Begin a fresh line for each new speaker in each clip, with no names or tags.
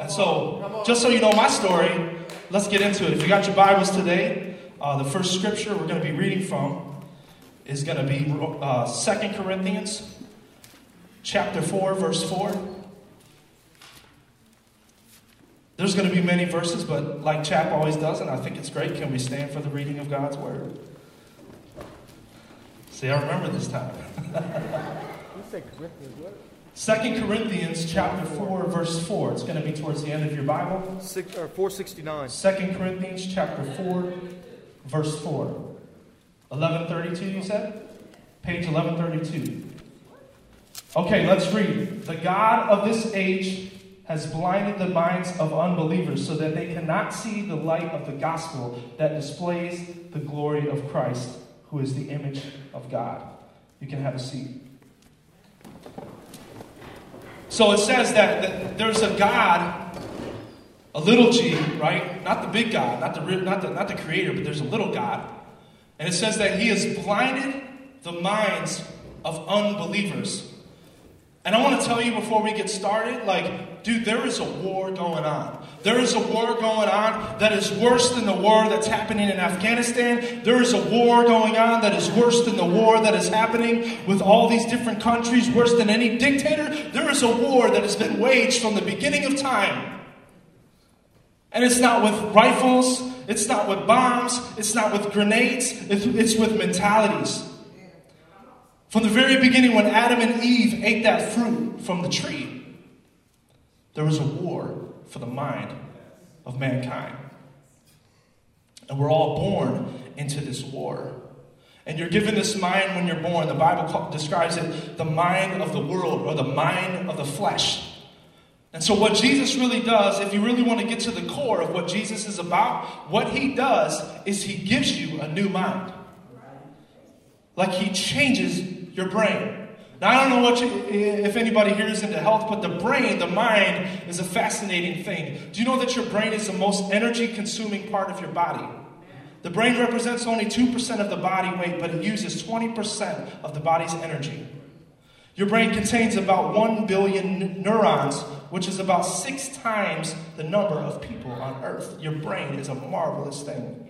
And so, just so you know my story, let's get into it. If you got your Bibles today, uh, the first scripture we're going to be reading from is going to be uh, 2 Corinthians chapter 4, verse 4. There's going to be many verses, but like Chap always does, and I think it's great, can we stand for the reading of God's Word? See, I remember this time. Second Corinthians chapter 4, verse 4. It's going to be towards the end of your Bible.
Six, or 469.
Second Corinthians chapter 4, verse 4. 1132, you said? Page 1132. Okay, let's read. The God of this age has blinded the minds of unbelievers so that they cannot see the light of the gospel that displays the glory of Christ, who is the image of God. You can have a seat. So it says that, that there's a God, a little g, right? Not the big God, not the, not, the, not the creator, but there's a little God. And it says that he has blinded the minds of unbelievers. And I want to tell you before we get started like, dude, there is a war going on. There is a war going on that is worse than the war that's happening in Afghanistan. There is a war going on that is worse than the war that is happening with all these different countries, worse than any dictator. Is a war that has been waged from the beginning of time. And it's not with rifles, it's not with bombs, it's not with grenades, it's, it's with mentalities. From the very beginning, when Adam and Eve ate that fruit from the tree, there was a war for the mind of mankind. And we're all born into this war. And you're given this mind when you're born. The Bible describes it the mind of the world or the mind of the flesh. And so, what Jesus really does, if you really want to get to the core of what Jesus is about, what he does is he gives you a new mind. Like he changes your brain. Now, I don't know what you, if anybody here is into health, but the brain, the mind, is a fascinating thing. Do you know that your brain is the most energy consuming part of your body? The brain represents only 2% of the body weight, but it uses 20% of the body's energy. Your brain contains about 1 billion neurons, which is about six times the number of people on earth. Your brain is a marvelous thing.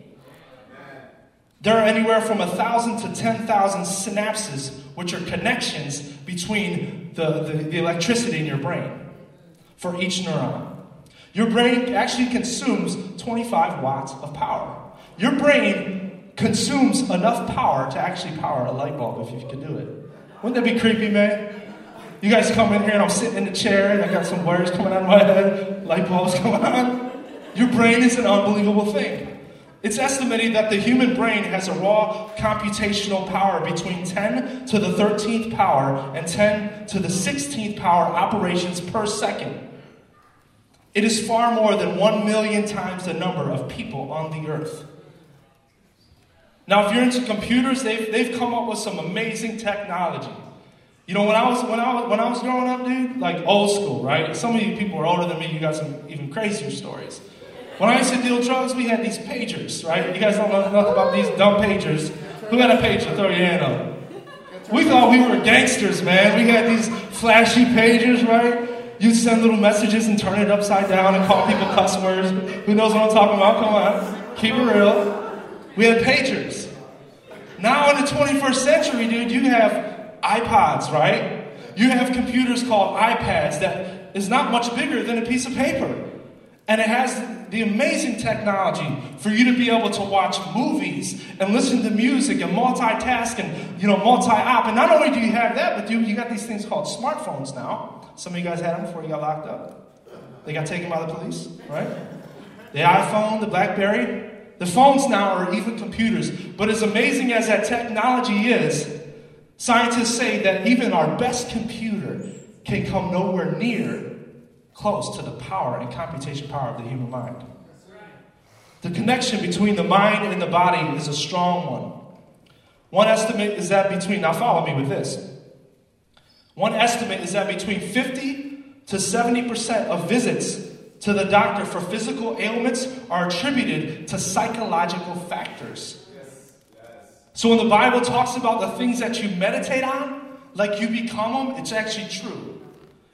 There are anywhere from 1,000 to 10,000 synapses, which are connections between the, the, the, electricity in your brain for each neuron. Your brain actually consumes 25 watts of power. Your brain consumes enough power to actually power a light bulb if you can do it. Wouldn't that be creepy, man? You guys come in here and I'm sitting in the chair and I got some wires coming out of my head, light bulbs coming on. Your brain is an unbelievable thing. It's estimated that the human brain has a raw computational power between 10 to the 13th power and 10 to the 16th power operations per second. It is far more than 1 million times the number of people on the earth. Now, if you're into computers, they've, they've come up with some amazing technology. You know, when I was when I was when I was growing up, dude, like old school, right? Some of you people are older than me. You got some even crazier stories. When I used to deal drugs, we had these pagers, right? You guys don't know nothing about these dumb pagers. Who had a pager? Throw your hand up. We thought we were gangsters, man. We had these flashy pagers, right? You'd send little messages and turn it upside down and call people words. Who knows what I'm talking about? Come on. Keep it real. We had pagers. Now in the 21st century, dude, you have iPods, right? You have computers called iPads that is not much bigger than a piece of paper. And it has the amazing technology for you to be able to watch movies and listen to music and multitask and you know multi-op. And not only do you have that, but dude, you got these things called smartphones now. Some of you guys had them before you got locked up. They got taken by the police, right? The iPhone, the BlackBerry, the phones now are even computers. But as amazing as that technology is, scientists say that even our best computer can come nowhere near close to the power and computation power of the human mind. The connection between the mind and the body is a strong one. One estimate is that between, now follow me with this. One estimate is that between 50 to 70% of visits to the doctor for physical ailments are attributed to psychological factors. So when the Bible talks about the things that you meditate on, like you become them, it's actually true.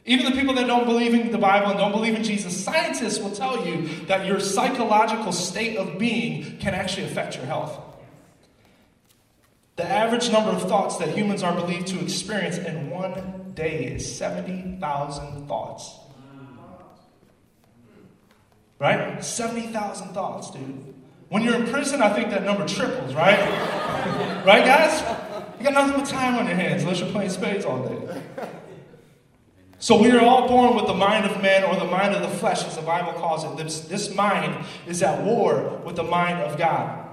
Even the people that don't believe in the Bible and don't believe in Jesus, scientists will tell you that your psychological state of being can actually affect your health. The average number of thoughts that humans are believed to experience in one day is 70,000 thoughts. Right? 70,000 thoughts, dude. When you're in prison, I think that number triples, right? right, guys? You got nothing but time on your hands unless you're playing spades all day. So we are all born with the mind of man or the mind of the flesh, as the Bible calls it. This, this mind is at war with the mind of God.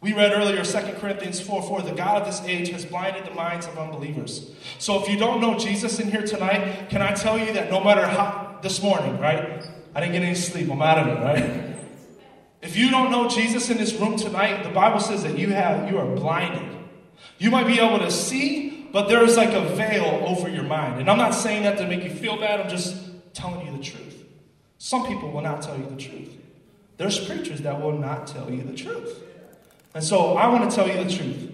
We read earlier 2 Corinthians 4 4, the God of this age has blinded the minds of unbelievers. So if you don't know Jesus in here tonight, can I tell you that no matter how, this morning, right? I didn't get any sleep, I'm out of it, right? If you don't know Jesus in this room tonight, the Bible says that you have you are blinded. You might be able to see, but there is like a veil over your mind. And I'm not saying that to make you feel bad, I'm just telling you the truth. Some people will not tell you the truth. There's preachers that will not tell you the truth. And so I want to tell you the truth.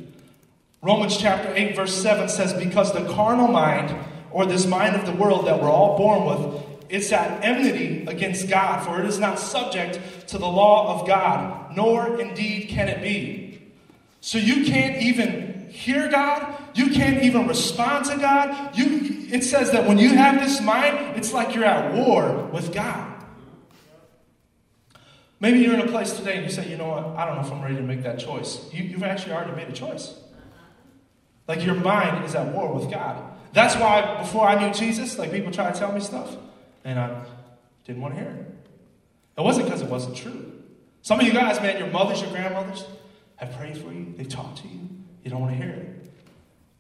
Romans chapter 8, verse 7 says, Because the carnal mind, or this mind of the world that we're all born with, it's at enmity against God, for it is not subject to the law of God, nor indeed can it be. So you can't even hear God, you can't even respond to God. You, it says that when you have this mind, it's like you're at war with God. Maybe you're in a place today and you say, you know what, I don't know if I'm ready to make that choice. You, you've actually already made a choice. Like your mind is at war with God. That's why before I knew Jesus, like people try to tell me stuff, and I didn't want to hear it. It wasn't because it wasn't true. Some of you guys, man, your mothers, your grandmothers have prayed for you, they've talked to you, you don't want to hear it.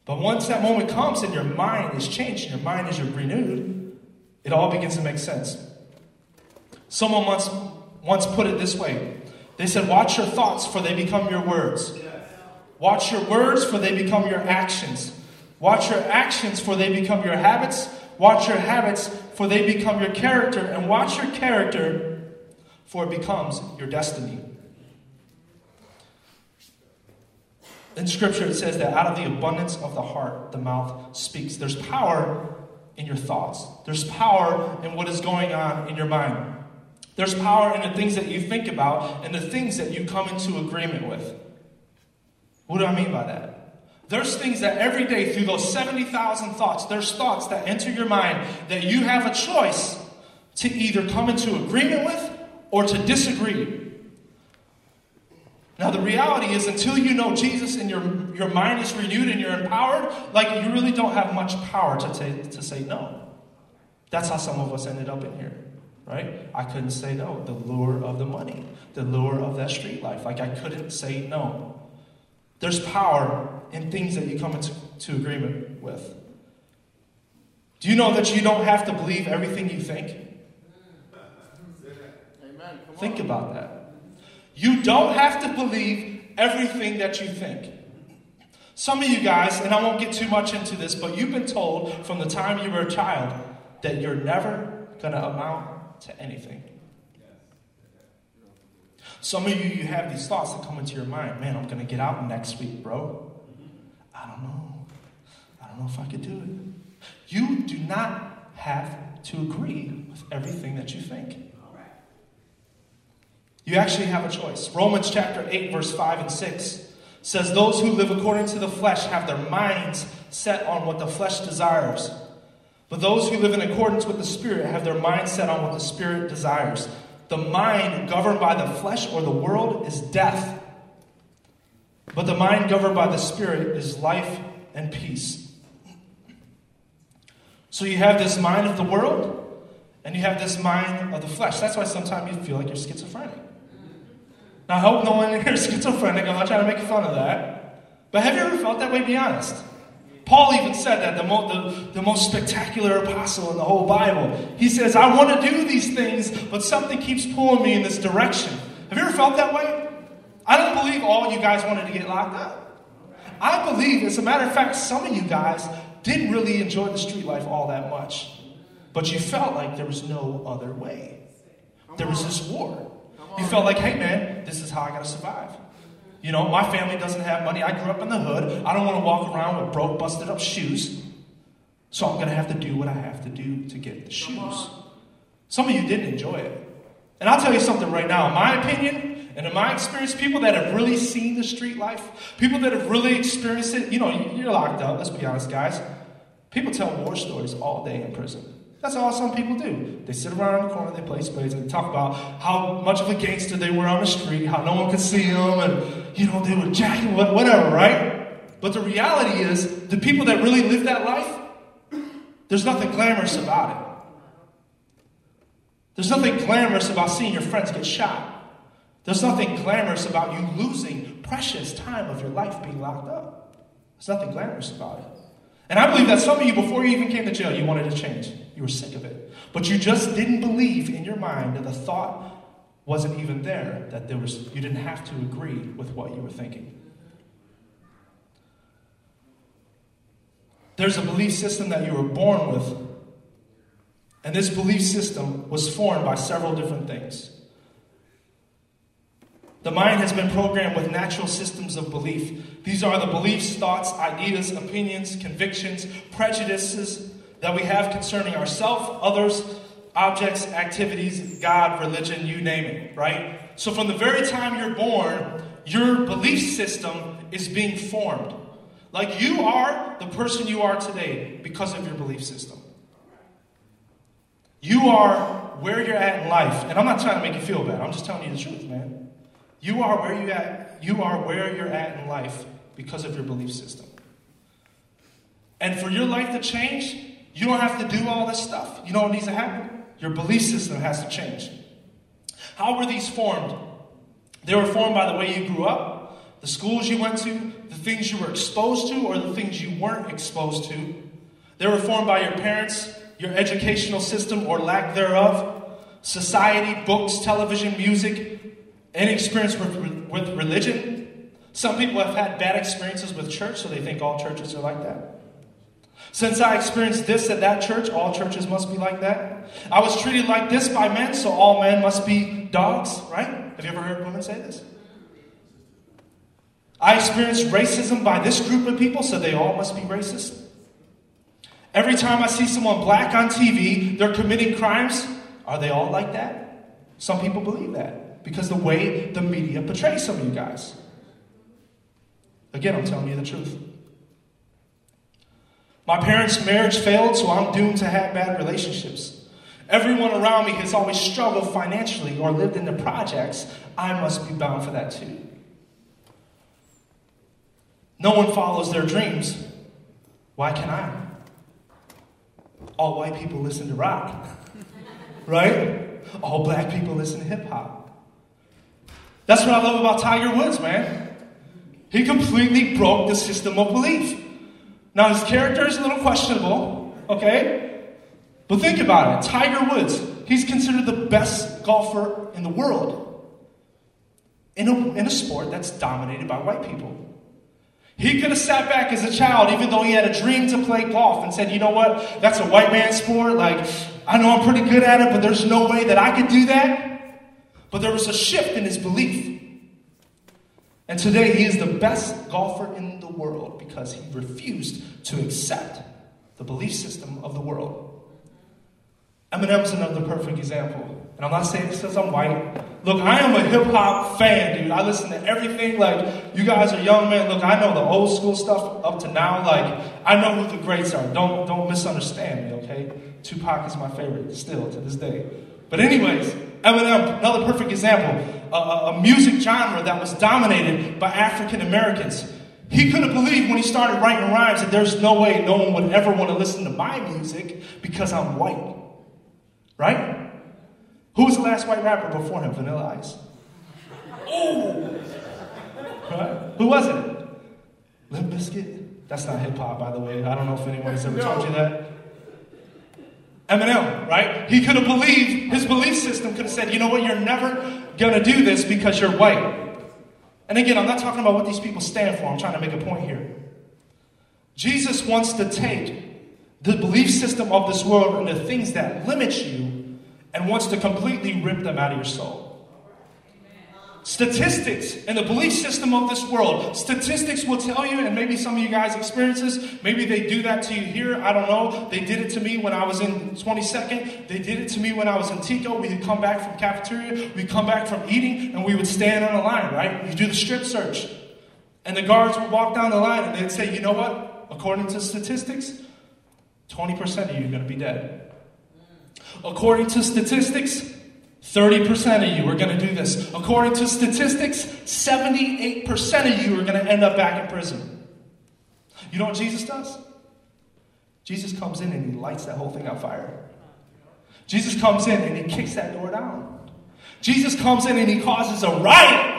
But once that moment comes and your mind is changed, your mind is renewed, it all begins to make sense. Someone once once put it this way they said, Watch your thoughts, for they become your words. Watch your words, for they become your actions. Watch your actions, for they become your habits. Watch your habits, for they become your character. And watch your character, for it becomes your destiny. In Scripture, it says that out of the abundance of the heart, the mouth speaks. There's power in your thoughts, there's power in what is going on in your mind. There's power in the things that you think about and the things that you come into agreement with. What do I mean by that? There's things that every day through those 70,000 thoughts, there's thoughts that enter your mind that you have a choice to either come into agreement with or to disagree. Now, the reality is, until you know Jesus and your, your mind is renewed and you're empowered, like you really don't have much power to, t- to say no. That's how some of us ended up in here right? I couldn't say no. The lure of the money, the lure of that street life. Like I couldn't say no. There's power in things that you come into to agreement with. Do you know that you don't have to believe everything you think? Amen. Think about that. You don't have to believe everything that you think. Some of you guys, and I won't get too much into this, but you've been told from the time you were a child that you're never going to amount to anything. Some of you, you have these thoughts that come into your mind. Man, I'm going to get out next week, bro. I don't know. I don't know if I could do it. You do not have to agree with everything that you think. You actually have a choice. Romans chapter 8, verse 5 and 6 says, Those who live according to the flesh have their minds set on what the flesh desires. But those who live in accordance with the Spirit have their mind set on what the Spirit desires. The mind governed by the flesh or the world is death, but the mind governed by the Spirit is life and peace. So you have this mind of the world, and you have this mind of the flesh. That's why sometimes you feel like you're schizophrenic. Now, I hope no one here is schizophrenic. I'm not trying to make fun of that. But have you ever felt that way? Be honest. Paul even said that, the, mo- the, the most spectacular apostle in the whole Bible. He says, I want to do these things, but something keeps pulling me in this direction. Have you ever felt that way? I don't believe all you guys wanted to get locked up. I believe, as a matter of fact, some of you guys didn't really enjoy the street life all that much. But you felt like there was no other way. There was this war. You felt like, hey man, this is how I gotta survive. You know, my family doesn't have money. I grew up in the hood. I don't want to walk around with broke, busted up shoes. So I'm to have to do what I have to do to get the shoes. Some of you didn't enjoy it. And I'll tell you something right now. In my opinion, and in my experience, people that have really seen the street life, people that have really experienced it, you know, you're locked up, let's be honest, guys. People tell war stories all day in prison. That's all some people do. They sit around the corner, they play spades, and they talk about how much of a gangster they were on the street, how no one could see them, and, you know, they were jacking, whatever, right? But the reality is, the people that really live that life, there's nothing glamorous about it. There's nothing glamorous about seeing your friends get shot. There's nothing glamorous about you losing precious time of your life being locked up. There's nothing glamorous about it. And I believe that some of you, before you even came to jail, you wanted to change. You were sick of it. But you just didn't believe in your mind that the thought wasn't even there, that there was you didn't have to agree with what you were thinking. There's a belief system that you were born with. And this belief system was formed by several different things. The mind has been programmed with natural systems of belief. These are the beliefs, thoughts, ideas, opinions, convictions, prejudices that we have concerning ourselves, others, objects, activities, God, religion, you name it, right? So from the very time you're born, your belief system is being formed. Like you are the person you are today because of your belief system. You are where you're at in life. And I'm not trying to make you feel bad. I'm just telling you the truth, man. You are where you at you are where you're at in life because of your belief system. And for your life to change, you don't have to do all this stuff. You know what needs to happen? Your belief system has to change. How were these formed? They were formed by the way you grew up, the schools you went to, the things you were exposed to, or the things you weren't exposed to. They were formed by your parents, your educational system or lack thereof, society, books, television, music, any experience with, with religion. Some people have had bad experiences with church, so they think all churches are like that. Since I experienced this at that church, all churches must be like that. I was treated like this by men, so all men must be dogs, right? Have you ever heard women say this? I experienced racism by this group of people, so they all must be racist. Every time I see someone black on TV, they're committing crimes. Are they all like that? Some people believe that because the way the media portrays some of you guys. Again, I'm telling you the truth. My parents' marriage failed, so I'm doomed to have bad relationships. Everyone around me has always struggled financially or lived in the projects. I must be bound for that too. No one follows their dreams. Why can I? All white people listen to rock, right? All black people listen to hip hop. That's what I love about Tiger Woods, man. He completely broke the system of belief. Now, his character is a little questionable, okay? But think about it Tiger Woods, he's considered the best golfer in the world in a, in a sport that's dominated by white people. He could have sat back as a child, even though he had a dream to play golf, and said, You know what? That's a white man sport. Like, I know I'm pretty good at it, but there's no way that I could do that. But there was a shift in his belief. And today he is the best golfer in the world because he refused to accept the belief system of the world. Eminem's another perfect example. And I'm not saying this because I'm white. Look, I am a hip hop fan, dude. I listen to everything. Like, you guys are young men. Look, I know the old school stuff up to now. Like, I know who the greats are. Don't, don't misunderstand me, okay? Tupac is my favorite still to this day. But, anyways, Eminem, another perfect example. A, a music genre that was dominated by African Americans. He couldn't believe when he started writing rhymes that there's no way no one would ever want to listen to my music because I'm white. Right? Who was the last white rapper before him? Vanilla Ice. Oh! Right? Who was it? Limp Bizkit. That's not hip hop, by the way. I don't know if anybody's ever told you that. Eminem, right? He could have believed, his belief system could have said, you know what, you're never gonna do this because you're white. And again, I'm not talking about what these people stand for, I'm trying to make a point here. Jesus wants to take the belief system of this world and the things that limit you and wants to completely rip them out of your soul. Statistics and the belief system of this world. Statistics will tell you, and maybe some of you guys experience this. Maybe they do that to you here. I don't know. They did it to me when I was in 22nd. They did it to me when I was in Tico. We would come back from cafeteria. We'd come back from eating, and we would stand on a line, right? You do the strip search. And the guards would walk down the line, and they'd say, you know what? According to statistics, 20% of you are going to be dead. According to statistics, 30% of you are going to do this. According to statistics, 78% of you are going to end up back in prison. You know what Jesus does? Jesus comes in and he lights that whole thing on fire. Jesus comes in and he kicks that door down. Jesus comes in and he causes a riot.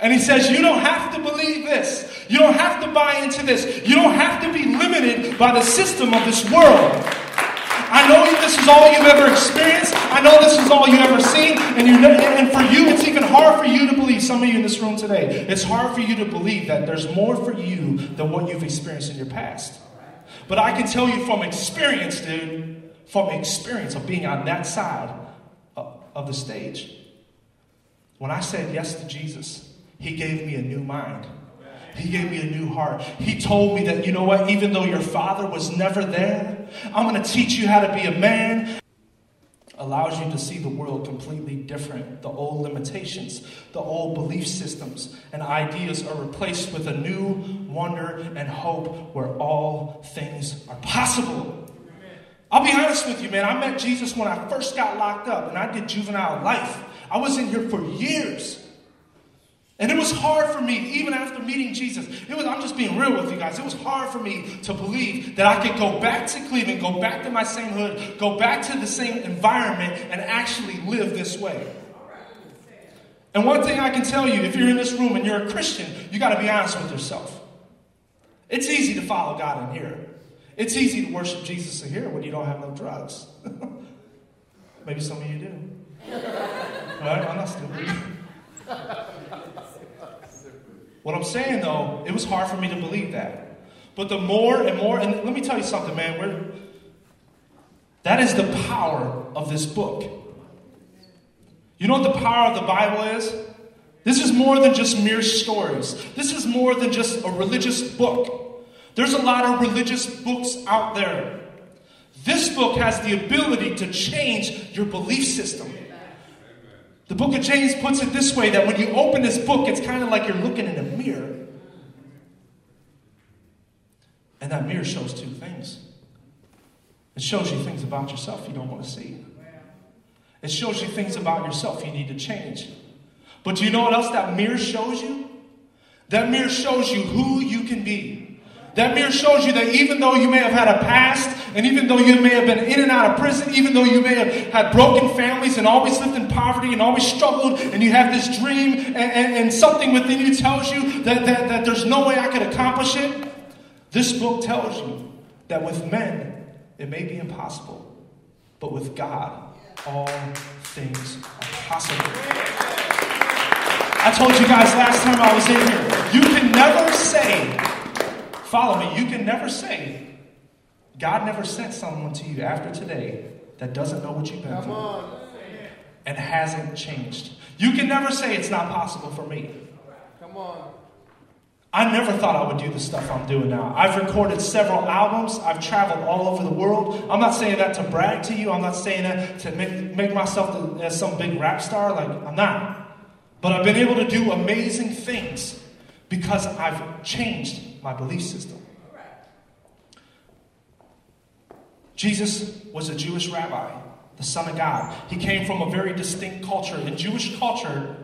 And he says, You don't have to believe this. You don't have to buy into this. You don't have to be limited by the system of this world. I know this is all you've ever experienced. I know this is all you've ever seen. And, you know, and for you, it's even hard for you to believe. Some of you in this room today, it's hard for you to believe that there's more for you than what you've experienced in your past. But I can tell you from experience, dude, from experience of being on that side of the stage, when I said yes to Jesus, He gave me a new mind. He gave me a new heart. He told me that, you know what, even though your father was never there, I'm going to teach you how to be a man. Allows you to see the world completely different. The old limitations, the old belief systems and ideas are replaced with a new wonder and hope where all things are possible. I'll be honest with you, man. I met Jesus when I first got locked up and I did juvenile life. I was in here for years. And it was hard for me, even after meeting Jesus. It was, I'm just being real with you guys. It was hard for me to believe that I could go back to Cleveland, go back to my same hood, go back to the same environment, and actually live this way. And one thing I can tell you, if you're in this room and you're a Christian, you got to be honest with yourself. It's easy to follow God in here. It's easy to worship Jesus in here when you don't have no drugs. Maybe some of you do. Right? I'm not stupid. What I'm saying though, it was hard for me to believe that. But the more and more, and let me tell you something, man, we're, that is the power of this book. You know what the power of the Bible is? This is more than just mere stories. This is more than just a religious book. There's a lot of religious books out there. This book has the ability to change your belief system. The book of James puts it this way that when you open this book, it's kind of like you're looking in a mirror. And that mirror shows two things it shows you things about yourself you don't want to see, it shows you things about yourself you need to change. But do you know what else that mirror shows you? That mirror shows you who you can be. That mirror shows you that even though you may have had a past, and even though you may have been in and out of prison, even though you may have had broken families and always lived in poverty and always struggled, and you have this dream, and, and, and something within you tells you that, that, that there's no way I could accomplish it, this book tells you that with men, it may be impossible, but with God, all things are possible. I told you guys last time I was in here, you can never say follow me, you can never say, God never sent someone to you after today that doesn't know what you've been Come through on. and hasn't changed. You can never say it's not possible for me. Come on. I never thought I would do the stuff I'm doing now. I've recorded several albums. I've traveled all over the world. I'm not saying that to brag to you. I'm not saying that to make, make myself as some big rap star. Like, I'm not. But I've been able to do amazing things because I've changed my belief system. Jesus was a Jewish rabbi, the Son of God. He came from a very distinct culture. In Jewish culture,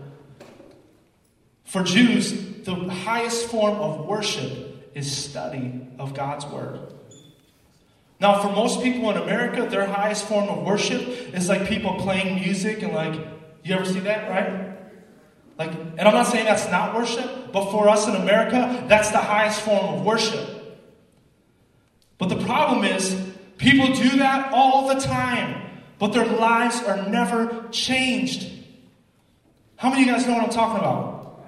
for Jews, the highest form of worship is study of God's Word. Now, for most people in America, their highest form of worship is like people playing music and like, you ever see that, right? Like, and I'm not saying that's not worship, but for us in America, that's the highest form of worship. But the problem is, people do that all the time, but their lives are never changed. How many of you guys know what I'm talking about?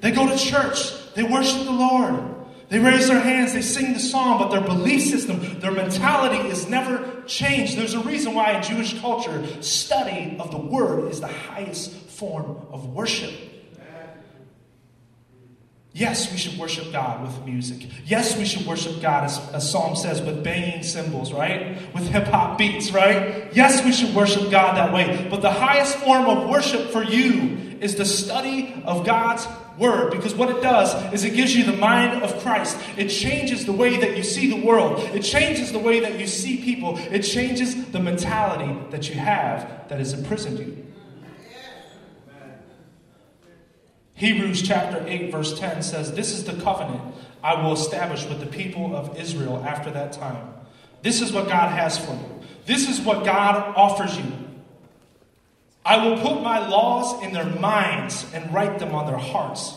They go to church, they worship the Lord, they raise their hands, they sing the song, but their belief system, their mentality is never changed. There's a reason why in Jewish culture, study of the word is the highest form of worship. Yes, we should worship God with music. Yes, we should worship God, as, as Psalm says, with banging cymbals, right? With hip hop beats, right? Yes, we should worship God that way. But the highest form of worship for you is the study of God's Word. Because what it does is it gives you the mind of Christ. It changes the way that you see the world, it changes the way that you see people, it changes the mentality that you have that has imprisoned you. Hebrews chapter 8, verse 10 says, This is the covenant I will establish with the people of Israel after that time. This is what God has for you. This is what God offers you. I will put my laws in their minds and write them on their hearts.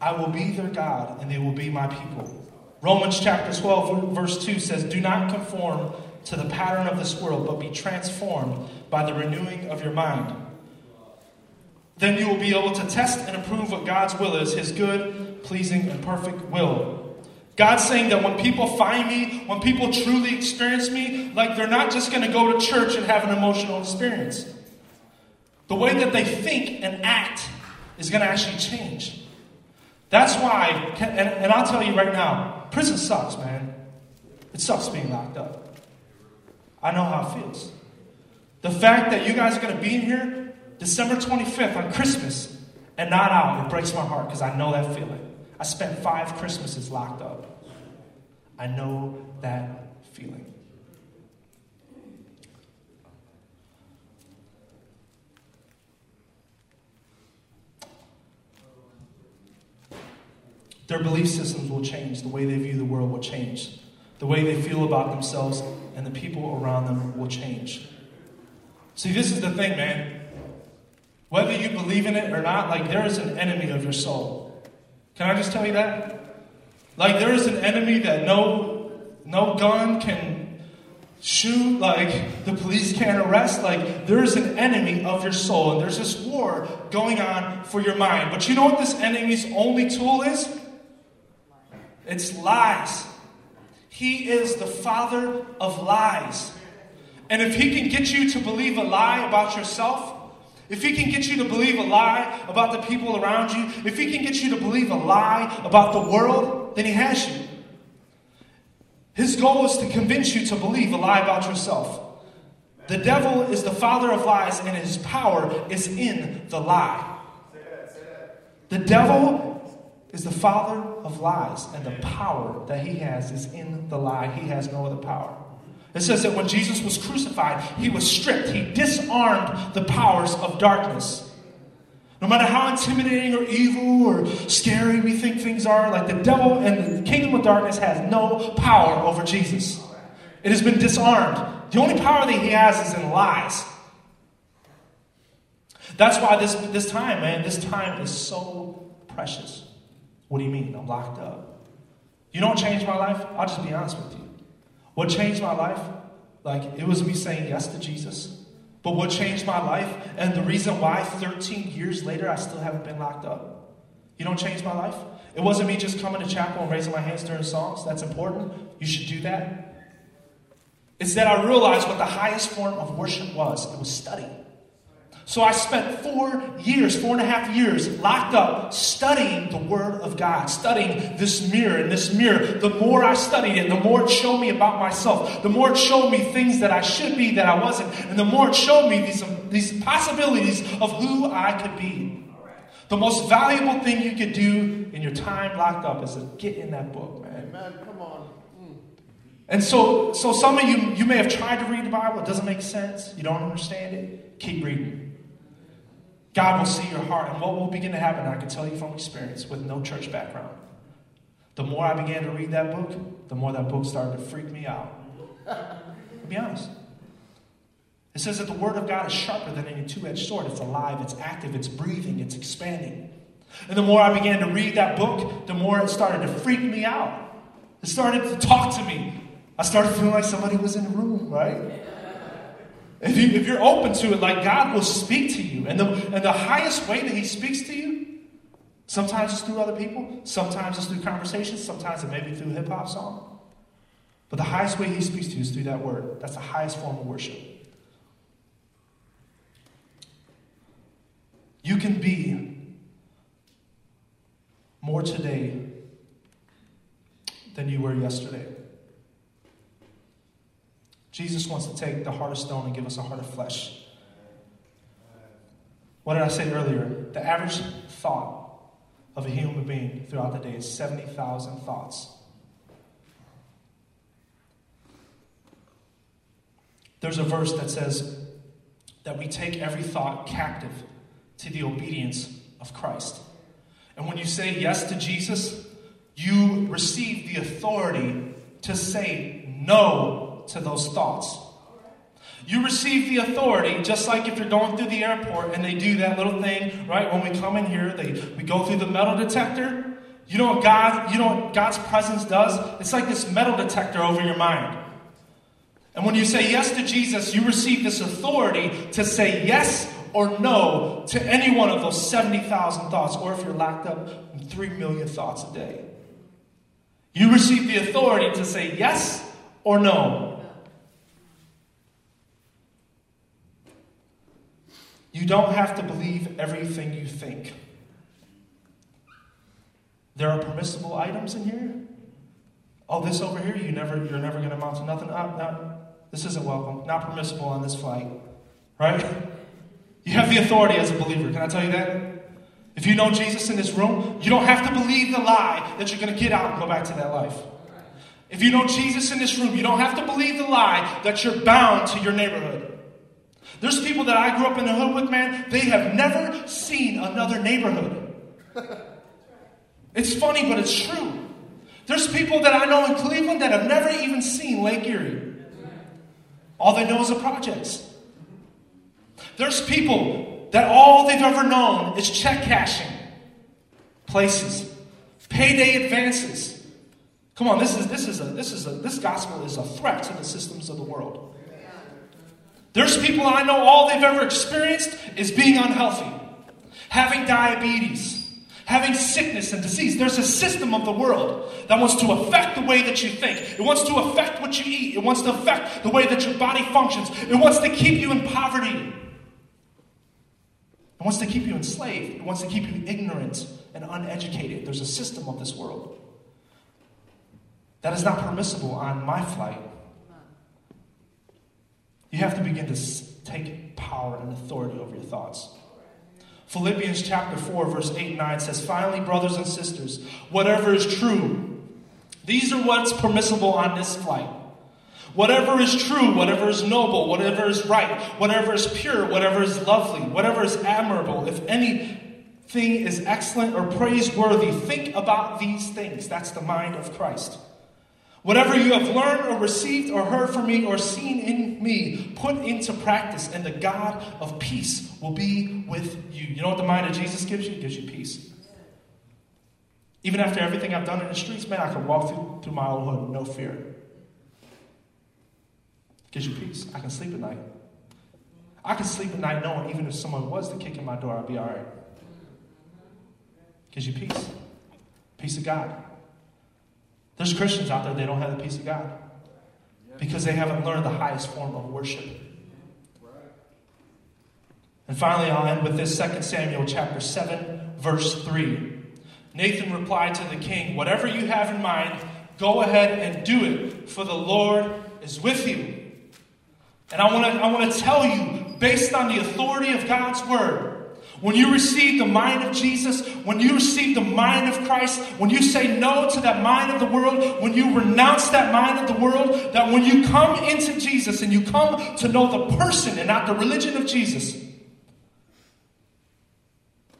I will be their God, and they will be my people. Romans chapter 12, verse 2 says, Do not conform to the pattern of this world, but be transformed by the renewing of your mind then you will be able to test and approve what God's will is his good, pleasing, and perfect will. God's saying that when people find me, when people truly experience me, like they're not just going to go to church and have an emotional experience. The way that they think and act is going to actually change. That's why, and, and I'll tell you right now, prison sucks, man. It sucks being locked up. I know how it feels. The fact that you guys are going to be in here December 25th on Christmas and not out, it breaks my heart because I know that feeling. I spent five Christmases locked up. I know that feeling. Their belief systems will change. The way they view the world will change. The way they feel about themselves and the people around them will change. See, this is the thing, man. Whether you believe in it or not, like there is an enemy of your soul. Can I just tell you that? Like there is an enemy that no no gun can shoot, like the police can't arrest. Like there is an enemy of your soul, and there's this war going on for your mind. But you know what this enemy's only tool is? It's lies. He is the father of lies. And if he can get you to believe a lie about yourself, if he can get you to believe a lie about the people around you, if he can get you to believe a lie about the world, then he has you. His goal is to convince you to believe a lie about yourself. The devil is the father of lies, and his power is in the lie. The devil is the father of lies, and the power that he has is in the lie. He has no other power. It says that when Jesus was crucified, he was stripped. He disarmed the powers of darkness. No matter how intimidating or evil or scary we think things are, like the devil and the kingdom of darkness has no power over Jesus. It has been disarmed. The only power that he has is in lies. That's why this, this time, man, this time is so precious. What do you mean? I'm locked up. You don't change my life? I'll just be honest with you. What changed my life? Like, it was me saying yes to Jesus. But what changed my life, and the reason why 13 years later I still haven't been locked up, you don't change my life? It wasn't me just coming to chapel and raising my hands during songs. That's important. You should do that. It's that I realized what the highest form of worship was it was study. So I spent four years, four and a half years locked up studying the Word of God, studying this mirror. And this mirror, the more I studied it, the more it showed me about myself, the more it showed me things that I should be that I wasn't, and the more it showed me these, these possibilities of who I could be. The most valuable thing you could do in your time locked up is to get in that book, man.
Amen. Come on.
Mm. And so, so some of you, you may have tried to read the Bible. It doesn't make sense. You don't understand it. Keep reading. God will see your heart. And what will begin to happen, I can tell you from experience with no church background. The more I began to read that book, the more that book started to freak me out. to be honest. It says that the Word of God is sharper than any two edged sword. It's alive, it's active, it's breathing, it's expanding. And the more I began to read that book, the more it started to freak me out. It started to talk to me. I started feeling like somebody was in the room, right? If, you, if you're open to it, like God will speak to you. And the, and the highest way that He speaks to you, sometimes it's through other people, sometimes it's through conversations, sometimes it may be through hip hop song. But the highest way he speaks to you is through that word. That's the highest form of worship. You can be more today than you were yesterday. Jesus wants to take the heart of stone and give us a heart of flesh. What did I say earlier? The average thought of a human being throughout the day is 70,000 thoughts. There's a verse that says that we take every thought captive to the obedience of Christ. And when you say yes to Jesus, you receive the authority to say no to those thoughts. You receive the authority, just like if you're going through the airport and they do that little thing, right? When we come in here, they we go through the metal detector. You know what God, you know what God's presence does? It's like this metal detector over your mind. And when you say yes to Jesus, you receive this authority to say yes or no to any one of those 70,000 thoughts, or if you're locked up in 3 million thoughts a day. You receive the authority to say yes or no. You don't have to believe everything you think. There are permissible items in here. Oh, this over here, you never, you're never going to amount to nothing. Ah, no, this isn't welcome. Not permissible on this flight. Right? You have the authority as a believer. Can I tell you that? If you know Jesus in this room, you don't have to believe the lie that you're going to get out and go back to that life. If you know Jesus in this room, you don't have to believe the lie that you're bound to your neighborhood. There's people that I grew up in the hood with, man, they have never seen another neighborhood. It's funny, but it's true. There's people that I know in Cleveland that have never even seen Lake Erie. All they know is the projects. There's people that all they've ever known is check cashing places, payday advances. Come on, this is this is a this is a this gospel is a threat to the systems of the world. There's people I know all they've ever experienced is being unhealthy, having diabetes, having sickness and disease. There's a system of the world that wants to affect the way that you think. It wants to affect what you eat. It wants to affect the way that your body functions. It wants to keep you in poverty. It wants to keep you enslaved. It wants to keep you ignorant and uneducated. There's a system of this world that is not permissible on my flight you have to begin to take power and authority over your thoughts. Philippians chapter 4, verse 8 and 9 says, Finally, brothers and sisters, whatever is true, these are what's permissible on this flight. Whatever is true, whatever is noble, whatever is right, whatever is pure, whatever is lovely, whatever is admirable, if anything is excellent or praiseworthy, think about these things. That's the mind of Christ. Whatever you have learned or received or heard from me or seen in me, put into practice, and the God of peace will be with you. You know what the mind of Jesus gives you? It gives you peace. Even after everything I've done in the streets, man, I can walk through, through my old hood no fear. Gives you peace. I can sleep at night. I can sleep at night knowing even if someone was to kick in my door, I'd be all right. Gives you peace. Peace of God. There's Christians out there, they don't have the peace of God because they haven't learned the highest form of worship. And finally, I'll end with this 2 Samuel chapter 7, verse 3. Nathan replied to the king, Whatever you have in mind, go ahead and do it, for the Lord is with you. And I want to I want to tell you, based on the authority of God's word, when you receive the mind of Jesus, when you receive the mind of Christ, when you say no to that mind of the world, when you renounce that mind of the world, that when you come into Jesus and you come to know the person and not the religion of Jesus,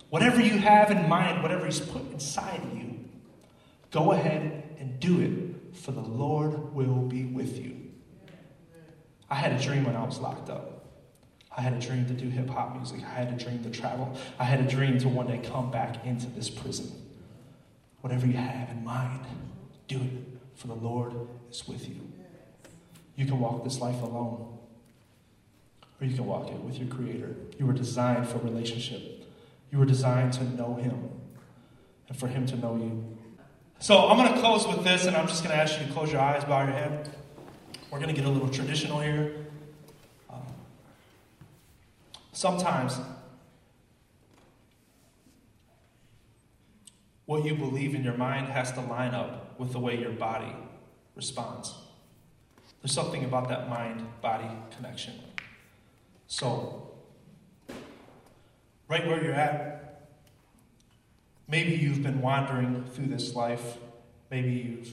whatever you have in mind, whatever He's put inside of you, go ahead and do it, for the Lord will be with you. I had a dream when I was locked up. I had a dream to do hip hop music. I had a dream to travel. I had a dream to one day come back into this prison. Whatever you have in mind, do it, for the Lord is with you. You can walk this life alone, or you can walk it with your Creator. You were designed for relationship, you were designed to know Him, and for Him to know you. So I'm going to close with this, and I'm just going to ask you to close your eyes, bow your head. We're going to get a little traditional here. Sometimes, what you believe in your mind has to line up with the way your body responds. There's something about that mind body connection. So, right where you're at, maybe you've been wandering through this life. Maybe you've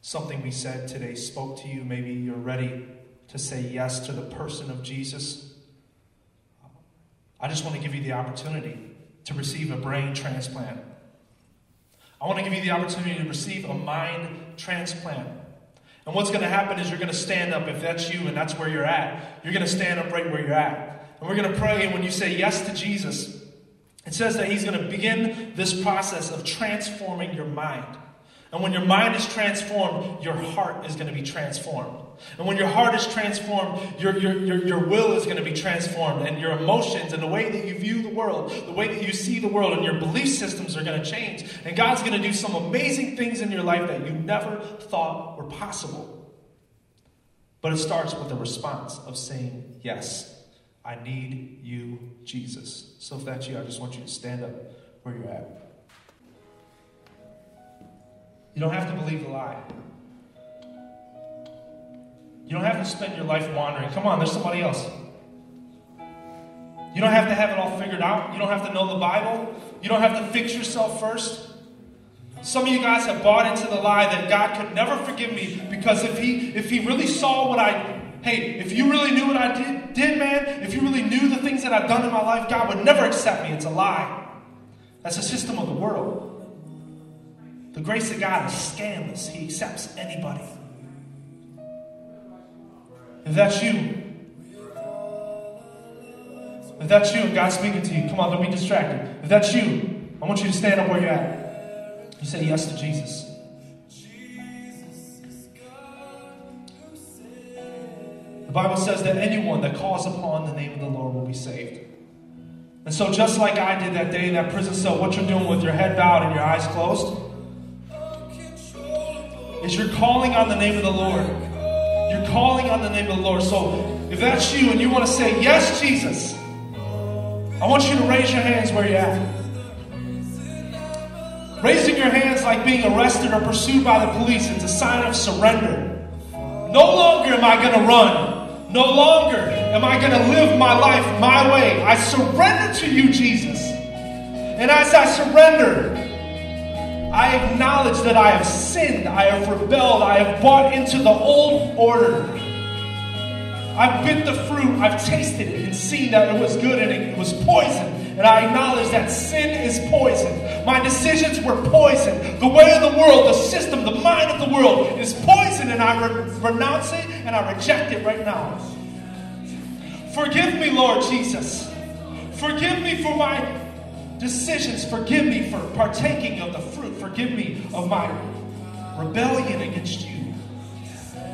something we said today spoke to you. Maybe you're ready to say yes to the person of Jesus. I just want to give you the opportunity to receive a brain transplant. I want to give you the opportunity to receive a mind transplant. And what's going to happen is you're going to stand up if that's you and that's where you're at. You're going to stand up right where you're at. And we're going to pray. And when you say yes to Jesus, it says that He's going to begin this process of transforming your mind. And when your mind is transformed, your heart is going to be transformed. And when your heart is transformed, your, your, your, your will is going to be transformed, and your emotions and the way that you view the world, the way that you see the world, and your belief systems are going to change. And God's going to do some amazing things in your life that you never thought were possible. But it starts with a response of saying, Yes, I need you, Jesus. So if that's you, I just want you to stand up where you're at. You don't have to believe the lie. You don't have to spend your life wandering. Come on, there's somebody else. You don't have to have it all figured out. You don't have to know the Bible. You don't have to fix yourself first. Some of you guys have bought into the lie that God could never forgive me because if he if he really saw what I hey, if you really knew what I did, did man, if you really knew the things that I've done in my life, God would never accept me. It's a lie. That's a system of the world. The grace of God is scandalous. He accepts anybody. If that's you, if that's you God's speaking to you, come on, don't be distracted. If that's you, I want you to stand up where you're at. You say yes to Jesus. The Bible says that anyone that calls upon the name of the Lord will be saved. And so, just like I did that day in that prison cell, what you're doing with your head bowed and your eyes closed is you're calling on the name of the Lord. You're calling on the name of the Lord. So if that's you and you want to say, Yes, Jesus, I want you to raise your hands where you're at. Raising your hands like being arrested or pursued by the police, it's a sign of surrender. No longer am I going to run. No longer am I going to live my life my way. I surrender to you, Jesus. And as I surrender, I acknowledge that I have sinned, I have rebelled, I have bought into the old order. I've bit the fruit, I've tasted it and seen that it was good and it was poison. And I acknowledge that sin is poison. My decisions were poison. The way of the world, the system, the mind of the world is poison, and I re- renounce it and I reject it right now. Forgive me, Lord Jesus. Forgive me for my decisions. Forgive me for partaking of the fruit. Forgive me of my rebellion against you.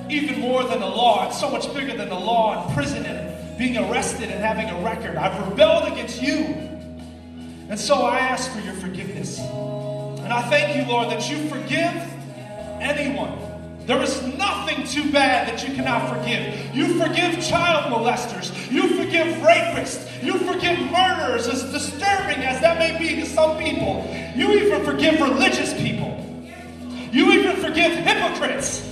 Even more than the law, it's so much bigger than the law and prison and being arrested and having a record. I've rebelled against you. And so I ask for your forgiveness. And I thank you, Lord, that you forgive anyone there is nothing too bad that you cannot forgive. You forgive child molesters. You forgive rapists. You forgive murderers, as disturbing as that may be to some people. You even forgive religious people. You even forgive hypocrites.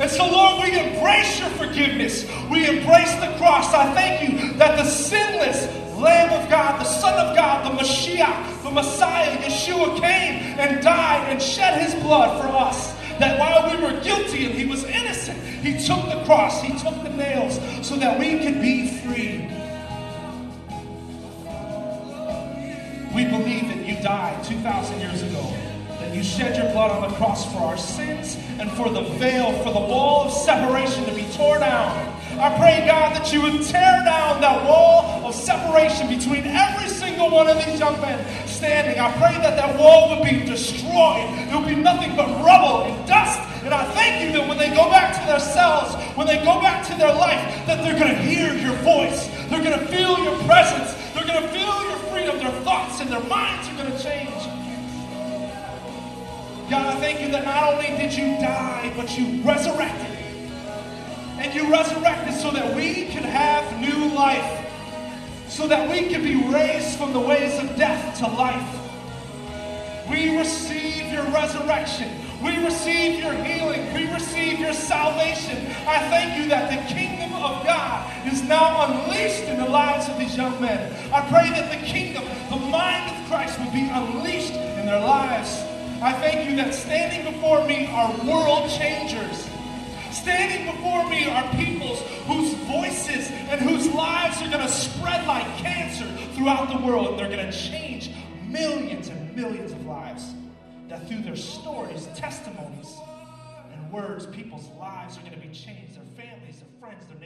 And so, Lord, we embrace your forgiveness. We embrace the cross. I thank you that the sinless Lamb of God, the Son of God, the Mashiach, the Messiah, Yeshua came and died and shed his blood for us that while we were guilty and he was innocent, he took the cross, he took the nails so that we could be free. We believe that you died 2,000 years ago, that you shed your blood on the cross for our sins and for the veil, for the wall of separation to be torn down. I pray, God, that you would tear down that wall of separation between every single one of these young men standing. I pray that that wall would be destroyed. There would be nothing but rubble and dust. And I thank you that when they go back to their cells, when they go back to their life, that they're going to hear your voice. They're going to feel your presence. They're going to feel your freedom. Their thoughts and their minds are going to change. God, I thank you that not only did you die, but you resurrected. And you resurrected so that we can have new life, so that we can be raised from the ways of death to life. We receive your resurrection. We receive your healing. We receive your salvation. I thank you that the kingdom of God is now unleashed in the lives of these young men. I pray that the kingdom, the mind of Christ, will be unleashed in their lives. I thank you that standing before me are world changers. Standing before me are peoples whose voices and whose lives are going to spread like cancer throughout the world. And they're going to change millions and millions of lives. That through their stories, testimonies, and words, people's lives are going to be changed. Their families, their friends, their